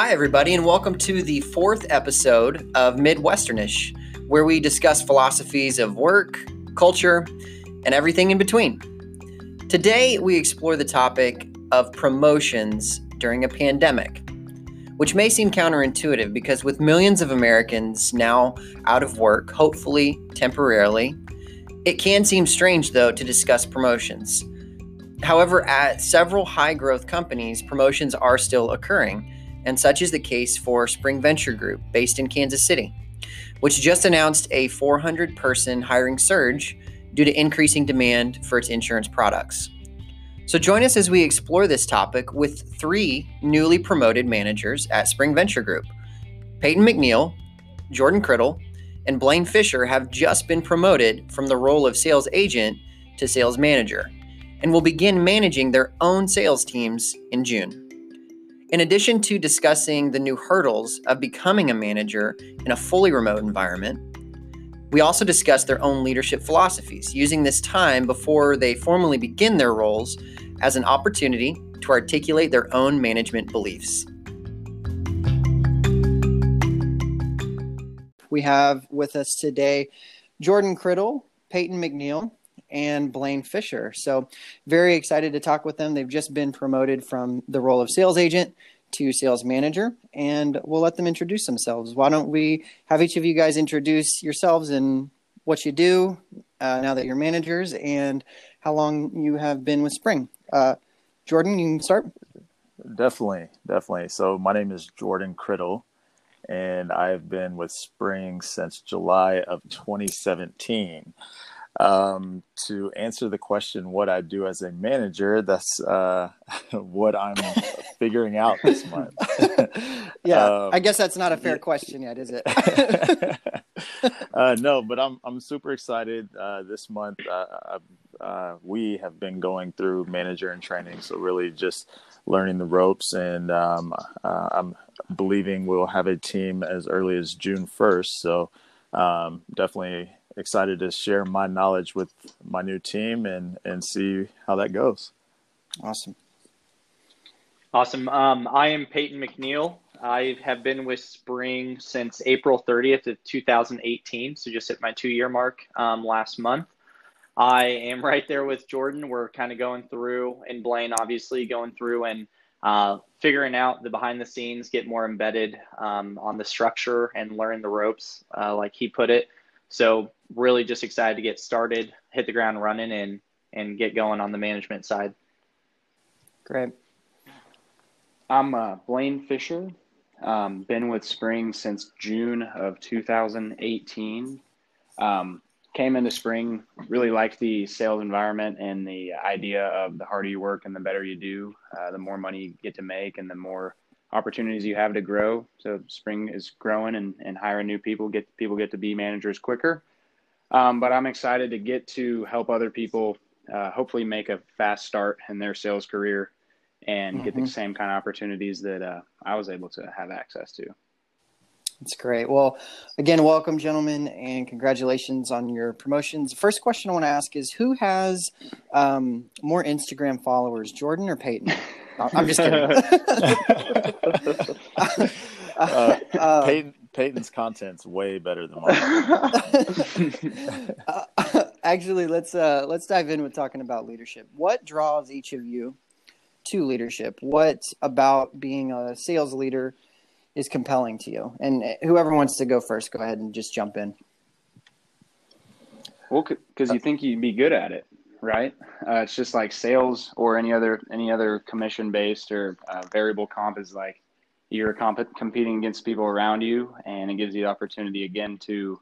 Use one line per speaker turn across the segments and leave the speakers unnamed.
Hi, everybody, and welcome to the fourth episode of Midwesternish, where we discuss philosophies of work, culture, and everything in between. Today, we explore the topic of promotions during a pandemic, which may seem counterintuitive because with millions of Americans now out of work, hopefully temporarily, it can seem strange, though, to discuss promotions. However, at several high growth companies, promotions are still occurring and such is the case for Spring Venture Group, based in Kansas City, which just announced a 400 person hiring surge due to increasing demand for its insurance products. So, join us as we explore this topic with three newly promoted managers at Spring Venture Group. Peyton McNeil, Jordan Criddle, and Blaine Fisher have just been promoted from the role of sales agent to sales manager and will begin managing their own sales teams in June. In addition to discussing the new hurdles of becoming a manager in a fully remote environment, we also discuss their own leadership philosophies, using this time before they formally begin their roles as an opportunity to articulate their own management beliefs. We have with us today Jordan Criddle, Peyton McNeil, and Blaine Fisher. So, very excited to talk with them. They've just been promoted from the role of sales agent to sales manager, and we'll let them introduce themselves. Why don't we have each of you guys introduce yourselves and what you do uh, now that you're managers and how long you have been with Spring? Uh, Jordan, you can start.
Definitely, definitely. So, my name is Jordan Criddle, and I've been with Spring since July of 2017. Um, to answer the question, what I do as a manager, that's uh, what I'm figuring out this month.
yeah, um, I guess that's not a fair yeah. question yet, is it?
uh, no, but I'm I'm super excited. Uh, this month, uh, uh, we have been going through manager and training, so really just learning the ropes, and um, uh, I'm believing we'll have a team as early as June 1st. So um, definitely excited to share my knowledge with my new team and and see how that goes.
Awesome.
Awesome. Um, I am Peyton McNeil. I have been with Spring since April 30th of 2018, so just hit my two year mark um, last month. I am right there with Jordan. We're kind of going through, and Blaine obviously going through and uh, figuring out the behind the scenes, get more embedded um, on the structure and learn the ropes, uh, like he put it. So really just excited to get started, hit the ground running, and and get going on the management side.
Great.
I'm uh, Blaine Fisher. Um, been with Spring since June of 2018. Um, came into Spring, really liked the sales environment and the idea of the harder you work and the better you do, uh, the more money you get to make and the more opportunities you have to grow. So Spring is growing and, and hiring new people, get people get to be managers quicker. Um, but I'm excited to get to help other people uh, hopefully make a fast start in their sales career and mm-hmm. get the mm-hmm. same kind of opportunities that uh, I was able to have access to.
That's great. Well, again, welcome, gentlemen, and congratulations on your promotions. First question I want to ask is who has um, more Instagram followers, Jordan or Peyton? I'm just kidding.
uh, uh, Peyton, Peyton's content's way better than
mine. uh, actually, let's uh, let's dive in with talking about leadership. What draws each of you to leadership? What about being a sales leader is compelling to you? And whoever wants to go first, go ahead and just jump in.
Well, because you think you'd be good at it, right? Uh, it's just like sales or any other any other commission based or uh, variable comp is like you're comp- competing against people around you, and it gives you the opportunity again to,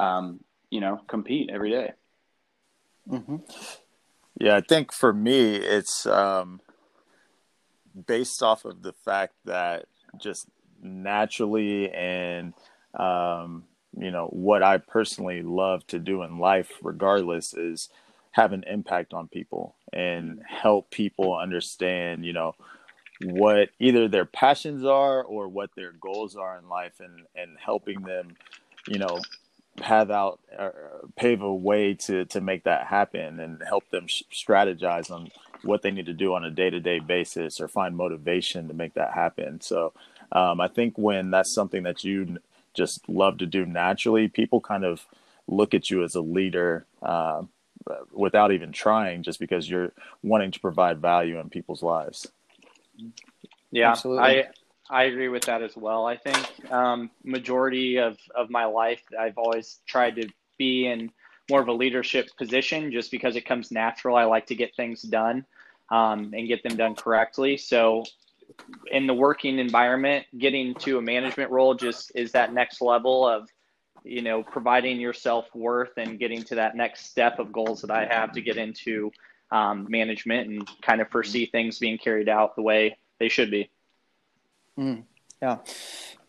um, you know, compete every day.
Mm-hmm. Yeah, I think for me, it's um, based off of the fact that just naturally and um, you know what I personally love to do in life, regardless, is have an impact on people and help people understand, you know, what either their passions are or what their goals are in life, and and helping them, you know, path out or pave a way to to make that happen and help them strategize on what they need to do on a day-to-day basis or find motivation to make that happen. So Um, I think when that's something that you just love to do naturally, people kind of look at you as a leader uh, without even trying, just because you're wanting to provide value in people's lives.
Yeah, Absolutely. I I agree with that as well. I think um, majority of of my life, I've always tried to be in more of a leadership position, just because it comes natural. I like to get things done um, and get them done correctly. So in the working environment, getting to a management role just is that next level of, you know, providing your self worth and getting to that next step of goals that I have to get into um, management and kind of foresee things being carried out the way they should be.
Mm, yeah,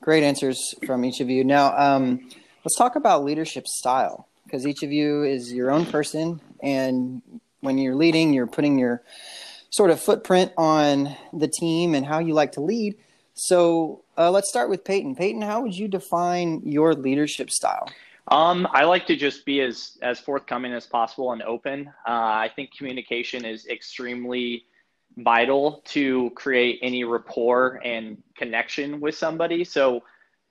great answers from each of you. Now, um, let's talk about leadership style because each of you is your own person, and when you're leading, you're putting your sort of footprint on the team and how you like to lead. So uh, let's start with Peyton. Peyton, how would you define your leadership style?
Um, I like to just be as as forthcoming as possible and open. Uh, I think communication is extremely vital to create any rapport and connection with somebody. So,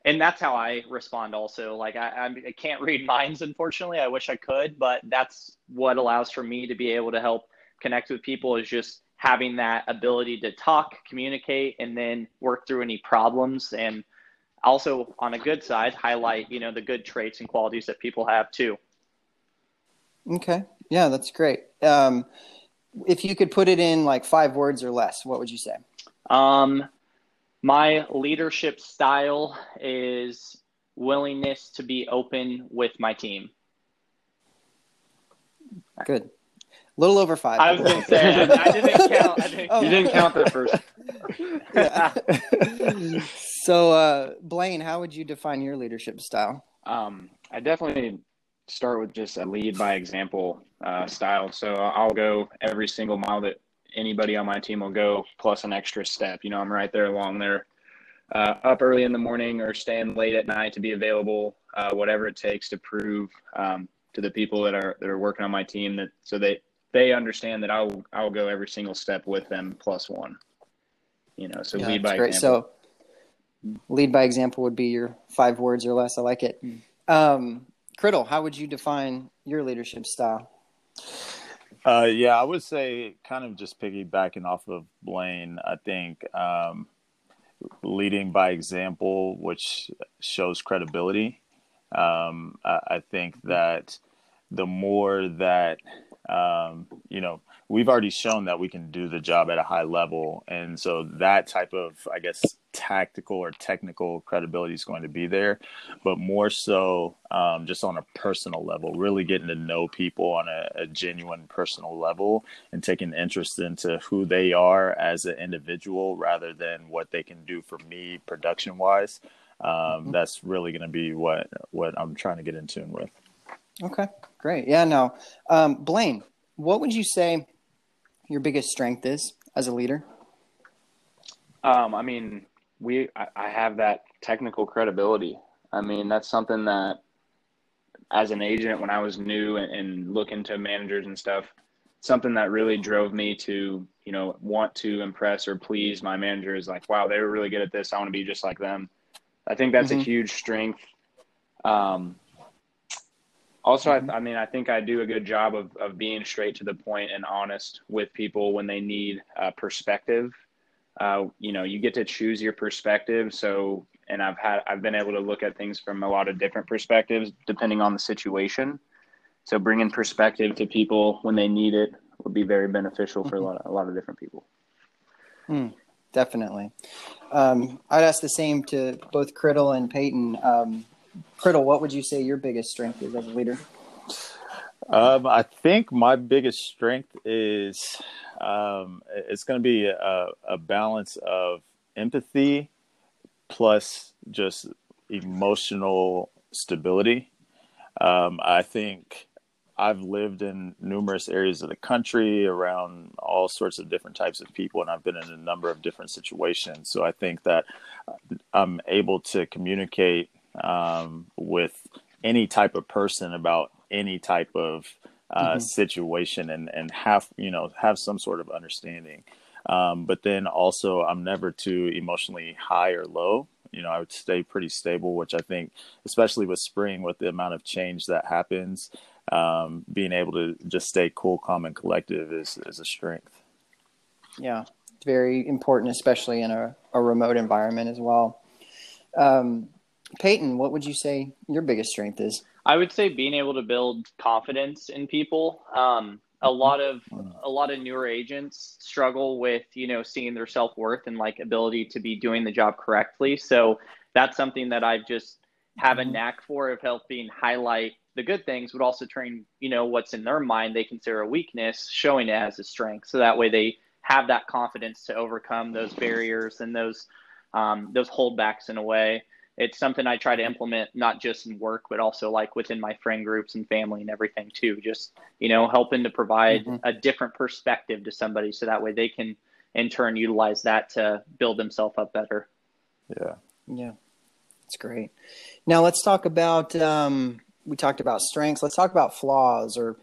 and that's how I respond. Also, like I, I can't read minds, unfortunately. I wish I could, but that's what allows for me to be able to help connect with people. Is just having that ability to talk, communicate, and then work through any problems. And also on a good side, highlight, you know, the good traits and qualities that people have too.
Okay. Yeah, that's great. Um, if you could put it in like five words or less, what would you say?
Um, my leadership style is willingness to be open with my team.
Good. A little over five.
I was going to say, I, I, didn't count. I didn't,
oh. You didn't count that first.
so, uh, Blaine, how would you define your leadership style?
Um, I definitely start with just a lead by example uh, style. So I'll go every single mile that anybody on my team will go, plus an extra step. You know, I'm right there along there, uh, up early in the morning or staying late at night to be available, uh, whatever it takes to prove um, to the people that are that are working on my team that so they they understand that I'll I'll go every single step with them plus one. You know, so yeah, lead by great. example.
So lead by example would be your five words or less. I like it. Mm. Um, Criddle, how would you define your leadership style?
Uh, yeah, I would say kind of just piggybacking off of Blaine. I think um, leading by example, which shows credibility. Um, I, I, think that the more that um, you know, we've already shown that we can do the job at a high level. And so that type of, I guess, tactical or technical credibility is going to be there, but more so um, just on a personal level, really getting to know people on a, a, genuine personal level and taking interest into who they are as an individual rather than what they can do for me production wise. Um, mm-hmm. That's really going to be what, what I'm trying to get in tune with.
Okay, great. Yeah, no. Um, Blaine, what would you say your biggest strength is as a leader?
Um, I mean, we I, I have that technical credibility. I mean, that's something that as an agent when I was new and, and looking to managers and stuff, something that really drove me to, you know, want to impress or please my managers like, wow, they were really good at this. I want to be just like them. I think that's mm-hmm. a huge strength. Um, also, mm-hmm. I, I, mean, I think I do a good job of, of being straight to the point and honest with people when they need uh, perspective. Uh, you know, you get to choose your perspective. So, and I've had, I've been able to look at things from a lot of different perspectives depending on the situation. So, bringing perspective to people when they need it would be very beneficial mm-hmm. for a mm-hmm. lot, of, a lot of different people.
Mm, definitely. Um, I'd ask the same to both Criddle and Peyton. Um, Criddle, what would you say your biggest strength is as a leader?
Um, I think my biggest strength is um, it's going to be a, a, balance of empathy plus just emotional stability. Um, I think I've lived in numerous areas of the country around all sorts of different types of people, and I've been in a number of different situations. So I think that I'm able to communicate um, with any type of person about any type of uh, mm-hmm. situation and and have you know have some sort of understanding. Um, but then also, I'm never too emotionally high or low. you know, I would stay pretty stable, which I think, especially with spring, with the amount of change that happens, um, being able to just stay cool, calm, and collective is is a strength.
Yeah, it's very important, especially in a, a remote environment as well. Um, Peyton, what would you say your biggest strength is?
I would say being able to build confidence in people. Um, a lot of a lot of newer agents struggle with you know seeing their self worth and like ability to be doing the job correctly. So that's something that I've just have a mm-hmm. knack for of helping highlight the good things, but also turning you know what's in their mind they consider a weakness, showing it as a strength. So that way they have that confidence to overcome those barriers and those um, those holdbacks in a way it's something I try to implement not just in work, but also like within my friend groups and family and everything too. Just, you know, helping to provide mm-hmm. a different perspective to somebody so that way they can in turn utilize that to build themselves up better.
Yeah.
Yeah. That's great. Now let's talk about, um, we talked about strengths. Let's talk about flaws or,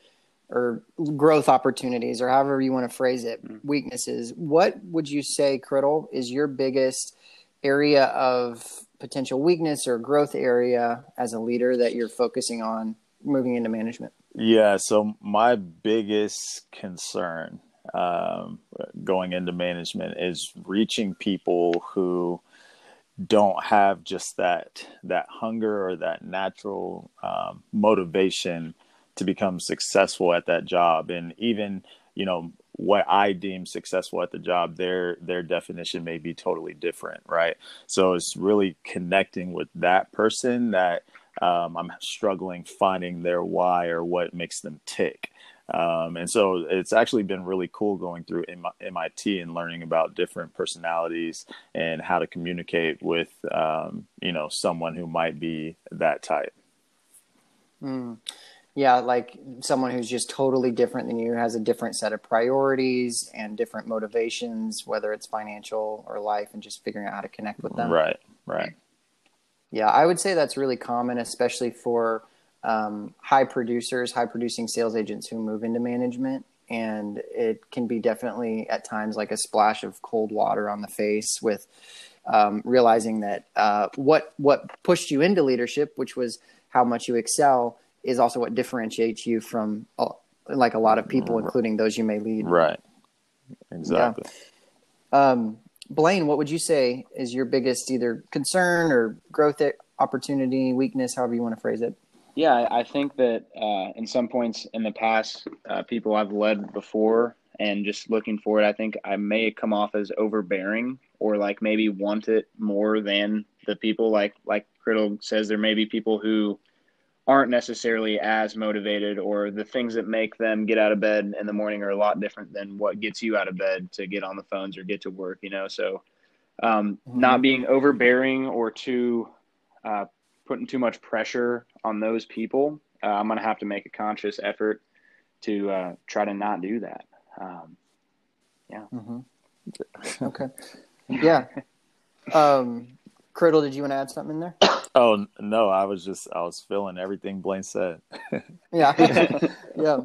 or growth opportunities or however you want to phrase it, mm-hmm. weaknesses. What would you say, Criddle, is your biggest area of potential weakness or growth area as a leader that you're focusing on moving into management?
Yeah, so my biggest concern um, going into management is reaching people who don't have just that that hunger or that natural um, motivation to become successful at that job and even you know what I deem successful at the job, their their definition may be totally different, right? So it's really connecting with that person that um, I'm struggling finding their why or what makes them tick. Um, and so it's actually been really cool going through MIT and learning about different personalities and how to communicate with, um, you know, someone who might be that type.
Mm yeah, like someone who's just totally different than you has a different set of priorities and different motivations, whether it's financial or life, and just figuring out how to connect with them.
Right, right.
Yeah, I would say that's really common, especially for um, high producers, high producing sales agents who move into management. And it can be definitely at times like a splash of cold water on the face with um, realizing that uh, what what pushed you into leadership, which was how much you excel, is also what differentiates you from uh, like a lot of people, including those you may lead.
Right. Exactly.
Yeah. Um, Blaine, what would you say is your biggest either concern or growth opportunity, weakness, however you want to phrase it?
Yeah, I think that uh, in some points in the past, uh, people I've led before, and just looking forward, I think I may come off as overbearing or like maybe want it more than the people. Like like Criddle says, there may be people who aren't necessarily as motivated or the things that make them get out of bed in the morning are a lot different than what gets you out of bed to get on the phones or get to work you know? So um, mm-hmm. not being overbearing or too uh, putting too much pressure on those people uh, i'm going to have to make a conscious effort to uh, try to not do that. Um, yeah.
Mm-hmm. okay. Yeah. Um, Criddle, did you want to add something in there?
Oh no, I was just I was feeling everything Blaine said.
yeah, yeah.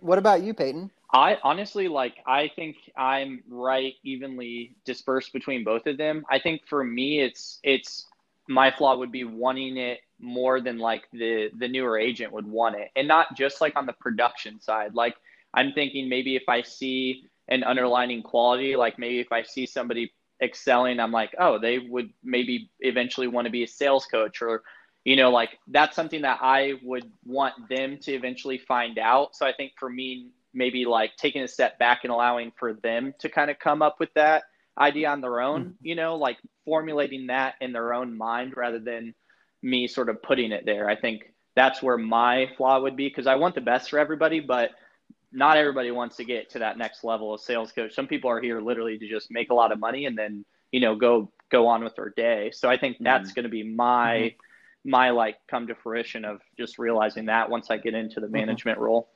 What about you, Peyton?
I honestly like. I think I'm right evenly dispersed between both of them. I think for me, it's it's my flaw would be wanting it more than like the the newer agent would want it, and not just like on the production side. Like I'm thinking maybe if I see an underlining quality, like maybe if I see somebody excelling, I'm like, oh, they would maybe eventually want to be a sales coach or, you know, like that's something that I would want them to eventually find out. So I think for me, maybe like taking a step back and allowing for them to kind of come up with that idea on their own, mm-hmm. you know, like formulating that in their own mind rather than me sort of putting it there. I think that's where my flaw would be because I want the best for everybody, but not everybody wants to get to that next level of sales coach. Some people are here literally to just make a lot of money and then, you know, go go on with their day. So I think that's mm-hmm. going to be my mm-hmm. my like come to fruition of just realizing that once I get into the mm-hmm. management mm-hmm. role.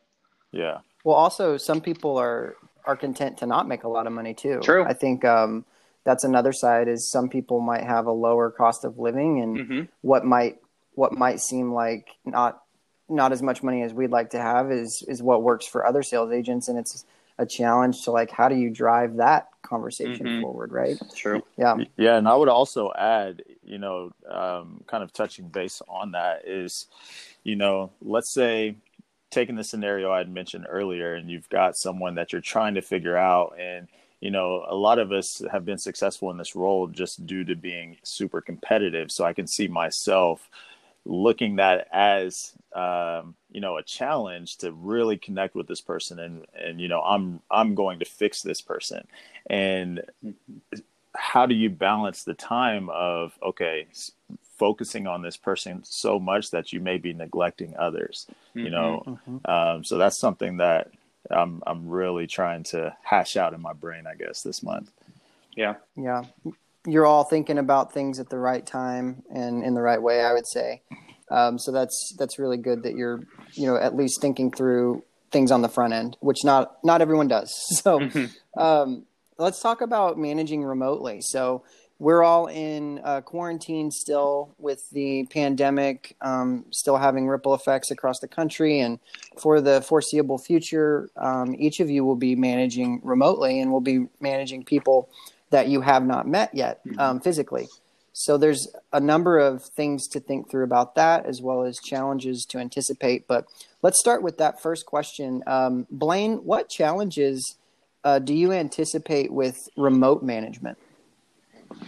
Yeah.
Well, also some people are are content to not make a lot of money too.
True.
I think um, that's another side is some people might have a lower cost of living and mm-hmm. what might what might seem like not not as much money as we'd like to have is is what works for other sales agents and it's a challenge to like how do you drive that conversation mm-hmm. forward right
true
yeah
yeah and i would also add you know, um, kind of touching base on that is, you know, let's say taking the scenario I had mentioned earlier, and you've got someone that you're trying to figure out, and you know, a lot of us have been successful in this role just due to being super competitive. So I can see myself looking that as um, you know a challenge to really connect with this person and and you know i'm i'm going to fix this person. And how do you balance the time of okay focusing on this person so much that you may be neglecting others mm-hmm. you know? Mm-hmm. um, so that's something that i'm i'm really trying to hash out in my brain i guess this month.
Yeah.
Yeah you're all thinking about things at the right time and in the right way i would say um, so that's that's really good that you're you know at least thinking through things on the front end which not not everyone does so mm-hmm. um, let's talk about managing remotely. So we're all in uh, quarantine still with the pandemic, um, still having ripple effects across the country. And for the foreseeable future, um, each of you will be managing remotely and will be managing people that you have not met yet mm-hmm. um, physically. So there's a number of things to think through about that, as well as challenges to anticipate. But let's start with that first question. Um, Blaine, what challenges uh, do you anticipate with remote management?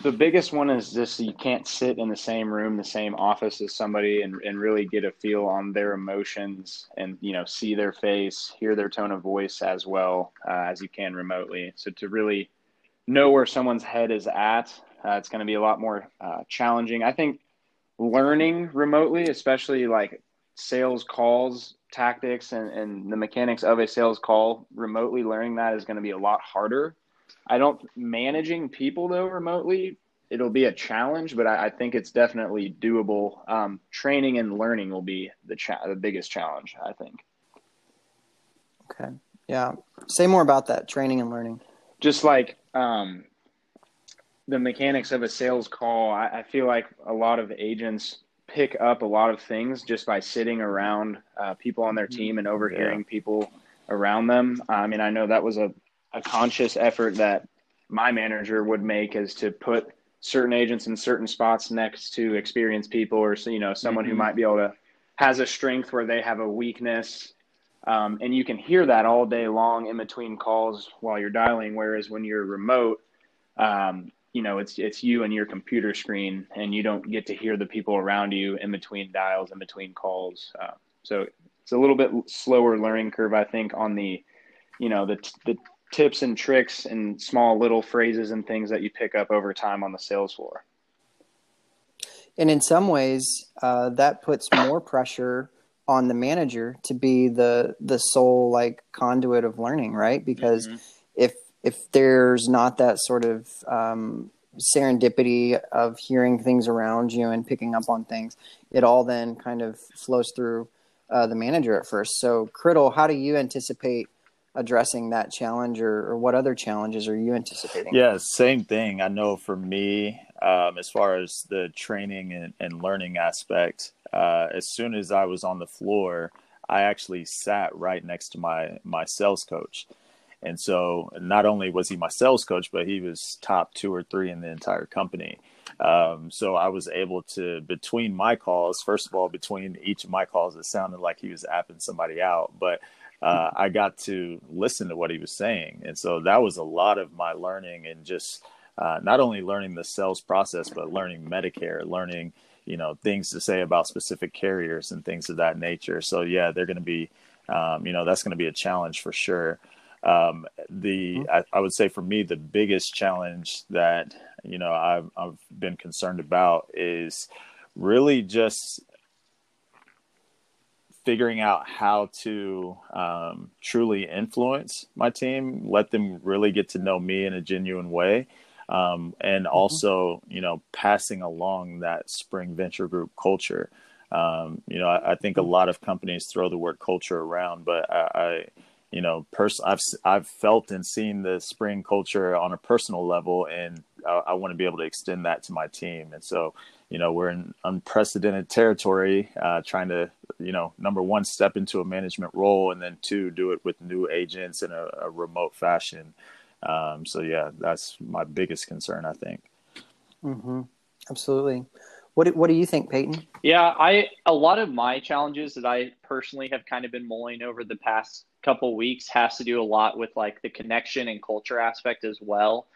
The biggest one is just you can't sit in the same room, the same office as somebody, and, and really get a feel on their emotions and you know see their face, hear their tone of voice as well uh, as you can remotely. So to really know where someone's head is at, uh, it's going to be a lot more uh, challenging. I think learning remotely, especially like sales calls tactics and, and the mechanics of a sales call remotely learning that is going to be a lot harder. I don't managing people though remotely it'll be a challenge but i, I think it's definitely doable. Um, training and learning will be the cha- the biggest challenge i think.
Okay. Yeah. Say more about that training and learning
just like um, the mechanics of a sales call I, I feel like a lot of agents pick up a lot of things just by sitting around uh, people on their team and overhearing yeah. people around them. I mean, I know that was a, a conscious effort that my manager would make is to put certain agents in certain spots next to experienced people or you know someone mm-hmm. who might be able to has a strength where they have a weakness um, and you can hear that all day long in between calls while you're dialing whereas when you're remote um, you know it's it's you and your computer screen and you don't get to hear the people around you in between dials in between calls. Uh, so it's a little bit slower learning curve i think on the you know the the tips and tricks and small little phrases and things that you pick up over time on the sales floor.
And in some ways uh, that puts more pressure on the manager to be the the sole like conduit of learning right because mm-hmm. if if there's not that sort of um, serendipity of hearing things around you and picking up on things, it all then kind of flows through uh, the manager at first. So, Criddle, how do you anticipate addressing that challenge, or, or, what other challenges are you anticipating?
Yeah, same thing. I know for me, um, as far as the training and, and learning aspect, uh, as soon as I was on the floor, I actually sat right next to my my sales coach. And so not only was he my sales coach, but he was top two or three in the entire company. Um, so I was able to, between my calls, first of all, between each of my calls, it sounded like he was apping somebody out, but uh, I got to listen to what he was saying. And so that was a lot of my learning and just uh, not only learning the sales process, but learning Medicare, learning, you know, things to say about specific carriers and things of that nature. So yeah, they're going to be, um, you know, that's going to be a challenge for sure. Um, the mm-hmm. I, I, would say for me the biggest challenge that you know I've, I've been concerned about is really just figuring out how to um, truly influence my team, let them really get to know me in a genuine way, um, and mm-hmm. also you know passing along that Spring Venture Group culture. Um, you know, I, I, think a mm-hmm. lot of companies throw the word culture around, but I, I you know, pers- I've I've felt and seen the spring culture on a personal level, and I, I want to be able to extend that to my team. And so, you know, we're in unprecedented territory, uh, trying to, you know, number one, step into a management role, and then two, do it with new agents in a, a remote fashion. Um, so yeah, that's my biggest concern, I think.
Mm-hmm. Absolutely. What What do you think, Peyton?
Yeah, I a lot of my challenges that I personally have kind of been mulling over the past couple weeks has to do a lot with like the connection and culture aspect as well.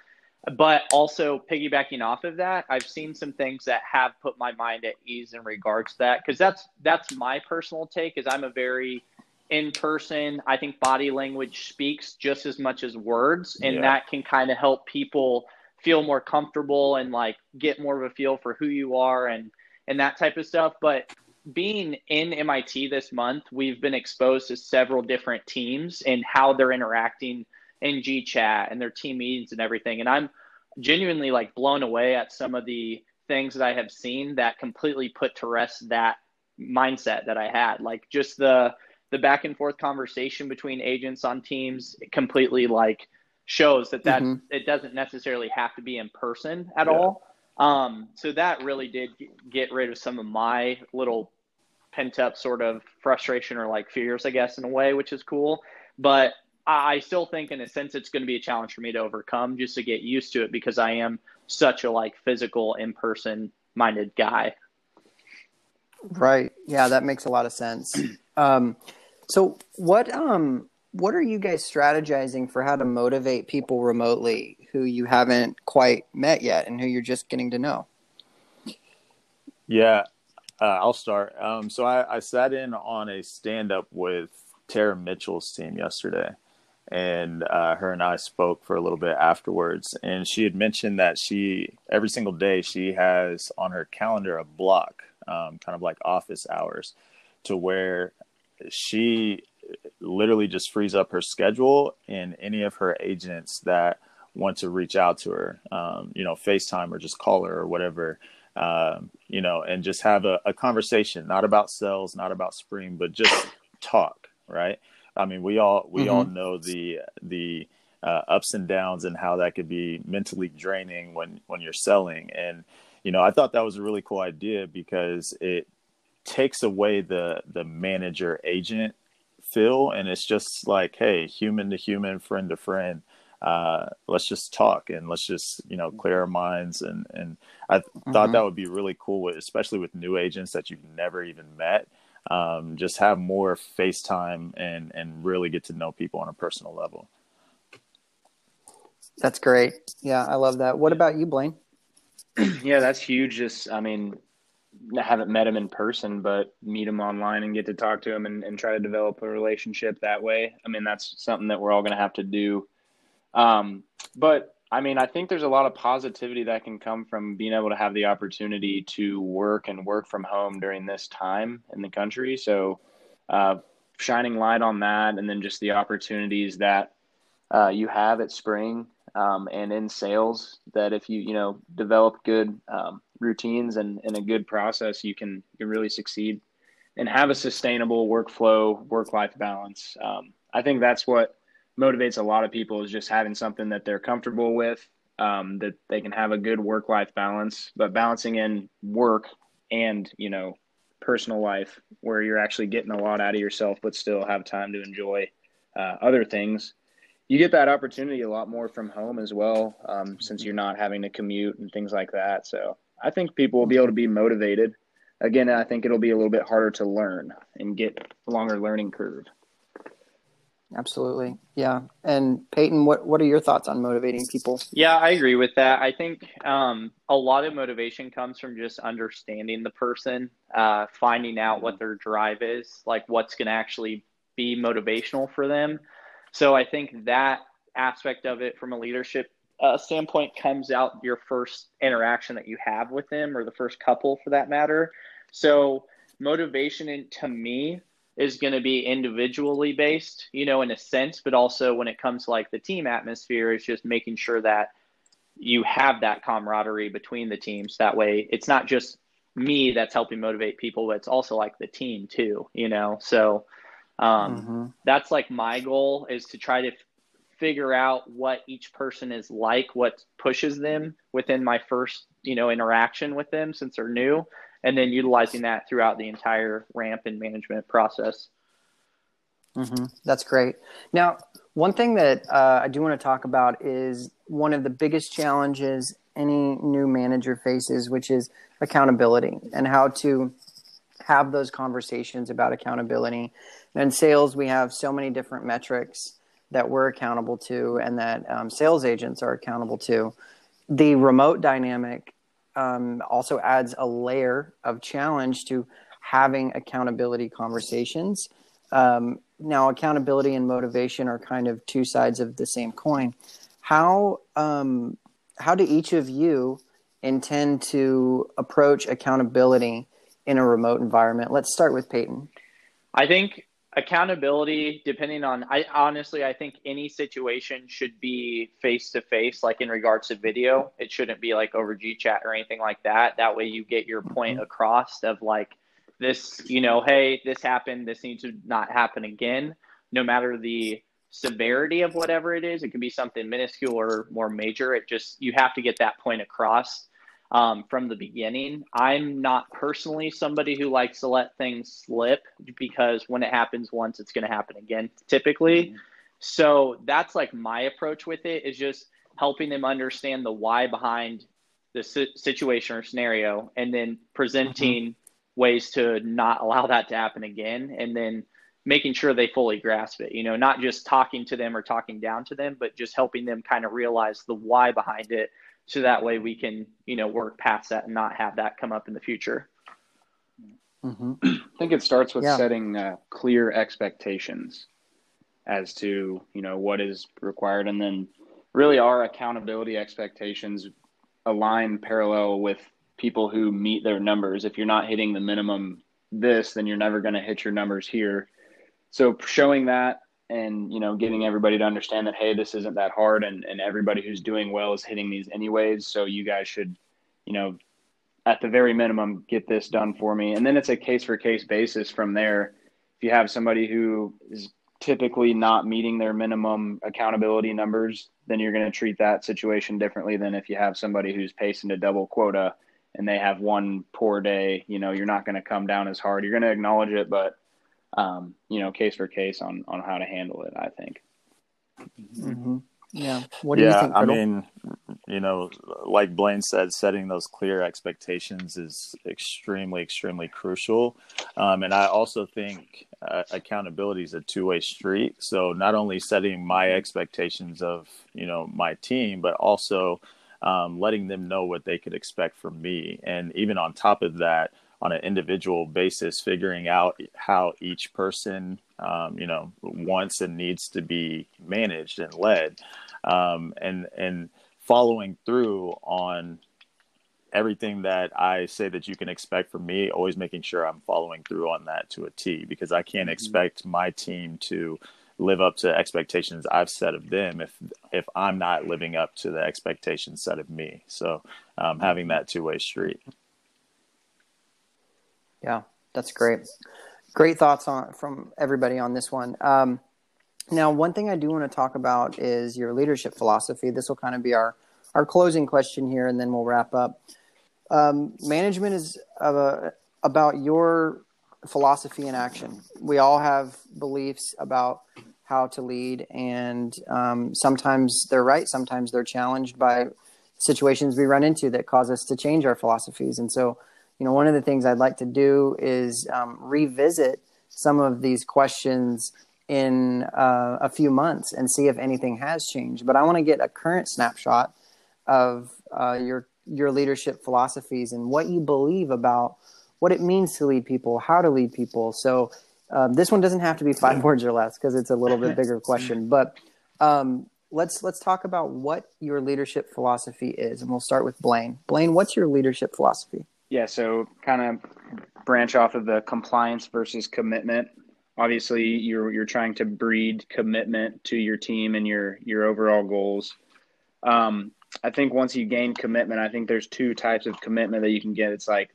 But also piggybacking off of that, I've seen some things that have put my mind at ease in regards to that because that's that's my personal take. Is I'm a very in person. I think body language speaks just as much as words, and yeah. that can kind of help people feel more comfortable and like get more of a feel for who you are and and that type of stuff. But being in MIT this month, we've been exposed to several different teams and how they're interacting in G chat and their team meetings and everything. And I'm genuinely like blown away at some of the things that I have seen that completely put to rest that mindset that I had. Like just the the back and forth conversation between agents on teams completely like shows that that mm-hmm. it doesn't necessarily have to be in person at yeah. all. Um, so that really did get rid of some of my little pent up sort of frustration or like fears, I guess, in a way, which is cool. But I still think, in a sense, it's going to be a challenge for me to overcome just to get used to it because I am such a like physical, in person minded guy.
Right. Yeah, that makes a lot of sense. Um, so, what um, what are you guys strategizing for how to motivate people remotely who you haven't quite met yet and who you're just getting to know?
Yeah, uh, I'll start. Um, so I, I, sat in on a stand up with Tara Mitchell's team yesterday, and uh, her and I spoke for a little bit afterwards. And she had mentioned that she every single day she has on her calendar a block, um, kind of like office hours, to where she literally just frees up her schedule and any of her agents that want to reach out to her, um, you know, FaceTime or just call her or whatever, um, you know, and just have a, a, conversation, not about sales, not about spring, but just talk, right? I mean, we all we mm-hmm. all know the the uh, ups and downs and how that could be mentally draining when when you're selling. And you know, I thought that was a really cool idea because it takes away the the manager agent feel, and it's just like, hey, human to human, friend to friend. Uh, let's just talk and let's just you know clear our minds and and I mm-hmm. thought that would be really cool, with, especially with new agents that you've never even met um, just have more FaceTime and and really get to know people on a personal level.
That's great. Yeah, I love that. What about you, Blaine?
yeah, that's huge. Just, I mean, I haven't met him in person, but meet him online and get to talk to him and, and try to develop a relationship that way. I mean, that's something that we're all going to have to do. Um, but I mean, I think there's a lot of positivity that can come from being able to have the opportunity to work and work from home during this time in the country. So, uh, shining light on that, and then just the opportunities that uh, you have at Spring um, and in sales. That if you you know develop good um, routines and, and a good process, you can you can really succeed and have a sustainable workflow, work life balance. Um, I think that's what motivates a lot of people is just having something that they're comfortable with, um, that they can have a good work life balance, but balancing in work and, you know, personal life where you're actually getting a lot out of yourself, but still have time to enjoy uh, other things. You get that opportunity a lot more from home as well, um, since you're not having to commute and things like that. So I think people will be able to be motivated. Again, I think it'll be a little bit harder to learn and get a longer learning curve.
Absolutely. Yeah. And Peyton, what, what are your thoughts on motivating people?
Yeah, I agree with that. I think um, a lot of motivation comes from just understanding the person, uh, finding out what their drive is, like what's going to actually be motivational for them. So I think that aspect of it from a leadership uh, standpoint comes out your first interaction that you have with them or the first couple for that matter. So motivation to me is going to be individually based, you know, in a sense, but also when it comes to like the team atmosphere, it's just making sure that you have that camaraderie between the teams. That way, it's not just me that's helping motivate people, but it's also like the team too, you know. So um, mm-hmm. that's like my goal is to try to f- figure out what each person is like, what pushes them within my first, you know, interaction with them since they're new, and then utilizing that throughout the entire ramp and management process.
Mm-hmm. That's great. Now, one thing that uh, I do want to talk about is one of the biggest challenges any new manager faces, which is accountability and how to have those conversations about accountability. And in sales, we have so many different metrics that we're accountable to and that um, sales agents are accountable to. The remote dynamic um, also adds a layer of challenge to having accountability conversations. Um, now, accountability and motivation are kind of two sides of the same coin. How um, how do each of you intend to approach accountability in a remote environment? Let's start with Peyton.
I think accountability depending on i honestly i think any situation should be face to face like in regards to video. It shouldn't be like over g chat or anything like that. That way you get your point mm-hmm. across of like this you know hey this happened this needs to not happen again. No matter the severity of whatever it is it could be something minuscule or more major. It just you have to get that point across um, from the beginning. I'm not personally somebody who likes to let things slip because when it happens once, it's going to happen again, typically. Mm-hmm. So that's like my approach with it is just helping them understand the why behind the situation or scenario and then presenting mm-hmm. ways to not allow that to happen again and then making sure they fully grasp it you know not just talking to them or talking down to them but just helping them kind of realize the why behind it so that way we can you know work past that and not have that come up in the future
mm-hmm. i think it starts with yeah. setting uh, clear expectations as to you know what is required and then really our accountability expectations align parallel with people who meet their numbers if you're not hitting the minimum this then you're never going to hit your numbers here so showing that and you know getting everybody to understand that hey this isn't that hard and, and everybody who's doing well is hitting these anyways. So you guys should you know at the very minimum get this done for me. And then it's a case for case basis from there. If you have somebody who is typically not meeting their minimum accountability numbers then you're going to treat that situation differently than if you have somebody who's pacing to double quota and they have one poor day. You know you're not going to come down as hard. You're going to acknowledge it but um, you know, case for case on on how to handle it. I think.
Mm-hmm. Yeah. What do
yeah,
you think?
I mean, you know, like Blaine said, setting those clear expectations is extremely, extremely crucial. Um, and I also think uh, accountability is a two way street. So not only setting my expectations of, you know, my team, but also um, letting them know what they could expect from me. And even on top of that, on an individual basis, figuring out how each person, um, you know, wants and needs to be managed and led, um, and and following through on everything that I say that you can expect from me. Always making sure I'm following through on that to a T because I can't mm-hmm. expect my team to live up to expectations I've set of them if if I'm not living up to the expectations set of me. So um, having that two way street.
Yeah, that's great. Great thoughts on from everybody on this one. Um, now, one thing I do want to talk about is your leadership philosophy. This will kind of be our our closing question here, and then we'll wrap up. Um, management is a, about your philosophy in action. We all have beliefs about how to lead, and um, sometimes they're right, sometimes they're challenged by situations we run into that cause us to change our philosophies. And so, you know, one of the things I'd like to do is um, revisit some of these questions in uh, a few months and see if anything has changed. But I want to get a current snapshot of uh, your your leadership philosophies and what you believe about what it means to lead people, how to lead people. So um, this one doesn't have to be five words or less because it's a little bit bigger question. But um, let's let's talk about what your leadership philosophy is, and we'll start with Blaine. Blaine, what's your leadership philosophy?
Yeah, so kind of branch off of the compliance versus commitment. Obviously, you're you're trying to breed commitment to your team and your your overall goals. Um, I think once you gain commitment, I think there's two types of commitment that you can get. It's like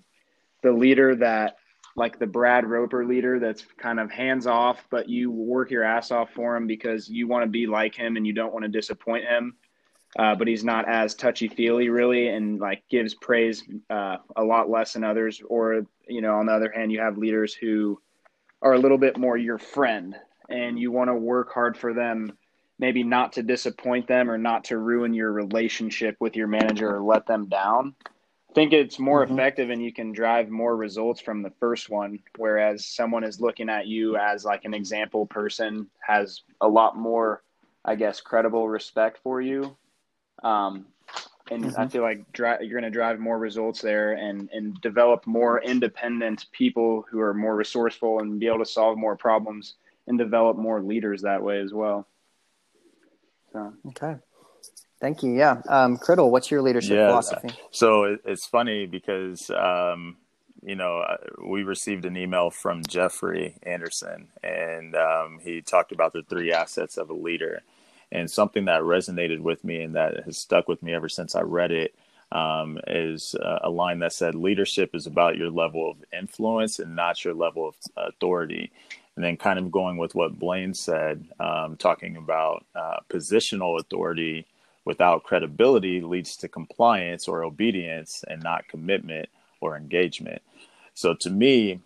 the leader that, like the Brad Roper leader, that's kind of hands off, but you work your ass off for him because you want to be like him and you don't want to disappoint him uh, but he's not as touchy feely really, and like gives praise uh, a lot less than others. Or you know, on the other hand, you have leaders who are a little bit more your friend, and you want to work hard for them maybe not to disappoint them or not to ruin your relationship with your manager or let them down. I think it's more mm-hmm. effective and you can drive more results from the first one. Whereas someone is looking at you as like an example person, has a lot more, I guess, credible respect for you. Um, and mm-hmm. I feel like dri- you're going to drive more results there and and develop more independent people who are more resourceful and be able to solve more problems and develop more leaders that way as well.
So. Okay. Thank you. Yeah. Um, Criddle, what's your leadership yeah, philosophy?
So it's funny because, um, you know, uh, we received an email from Jeffrey Anderson, and um, he talked about the three assets of a leader. And something that resonated with me and that has stuck with me ever since I read it um, is uh, a line that said, Leadership is about your level of influence and not your level of authority. And then, kind of going with what Blaine said, um, talking about uh, positional authority without credibility leads to compliance or obedience and not commitment or engagement. So, to me,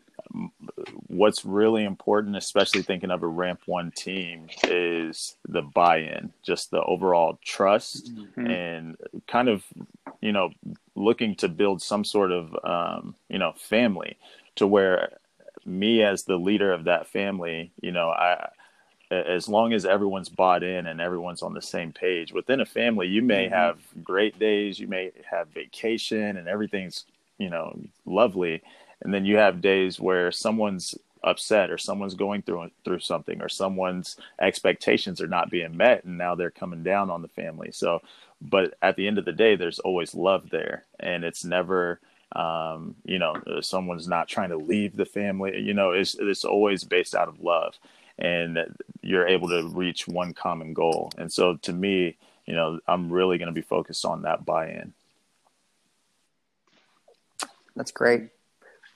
what's really important, especially thinking of a ramp one team, is the buy in, just the overall trust mm-hmm. and kind of, you know, looking to build some sort of, um, you know, family to where me as the leader of that family, you know, I, as long as everyone's bought in and everyone's on the same page within a family you may mm-hmm. have great days you may have vacation and everything's you know lovely and then you have days where someone's upset or someone's going through through something or someone's expectations are not being met and now they're coming down on the family. So but at the end of the day there's always love there. And it's never um, you know someone's not trying to leave the family. You know it's it's always based out of love and you're able to reach one common goal. And so to me you know i'm really going to be focused on that buy-in.
That's great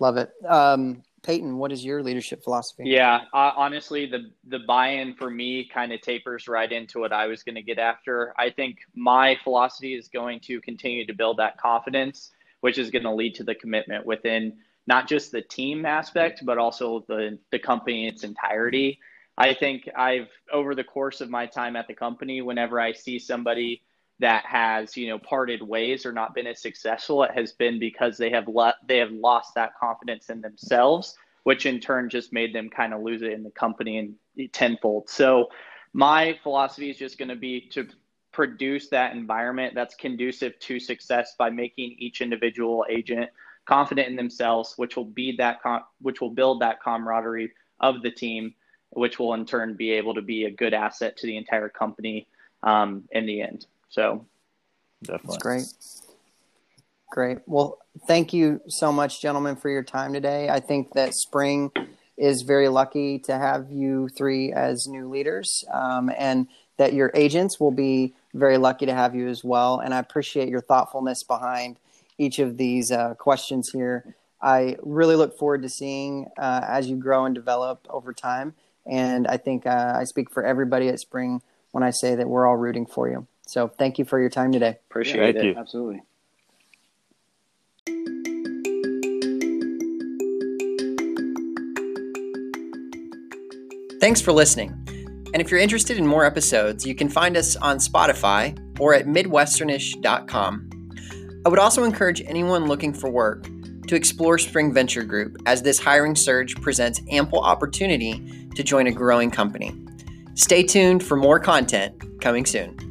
Love it. Um, Peyton, what is your leadership philosophy?
Yeah, uh, honestly, the the buy-in for me kind of tapers right into what I was going to get after. I think my philosophy is going to continue to build that confidence, which is going to lead to the commitment within not just the team aspect, but also the the company in its entirety. I think I've over the course of my time at the company, whenever I see somebody that has you know parted ways or not been as successful it has been because they have let they have lost that confidence in themselves which in turn just made them kind of lose it in the company and tenfold. So my philosophy is just going to be to produce that environment that's conducive to success by making each individual agent confident in themselves which will be that which will build that camaraderie of the team which will in turn be able to be a good asset to the entire company um, in the end so
definitely.
That's great. Great. Well, thank you so much, gentlemen, for your time today. I think that Spring is very lucky to have you three as new leaders, um, and that your agents will be very lucky to have you as well. And I appreciate your thoughtfulness behind each of these uh, questions here. I really look forward to seeing uh, as you grow and develop over time. And I think uh, I speak for everybody at Spring when I say that we're all rooting for you. So thank you for your time today.
Appreciate
yeah,
it.
You.
Absolutely.
Thanks for listening. And if you're interested in more episodes, you can find us on Spotify or at midwesternish.com. I would also encourage anyone looking for work to explore Spring Venture Group as this hiring surge presents ample opportunity to join a growing company. Stay tuned for more content coming soon.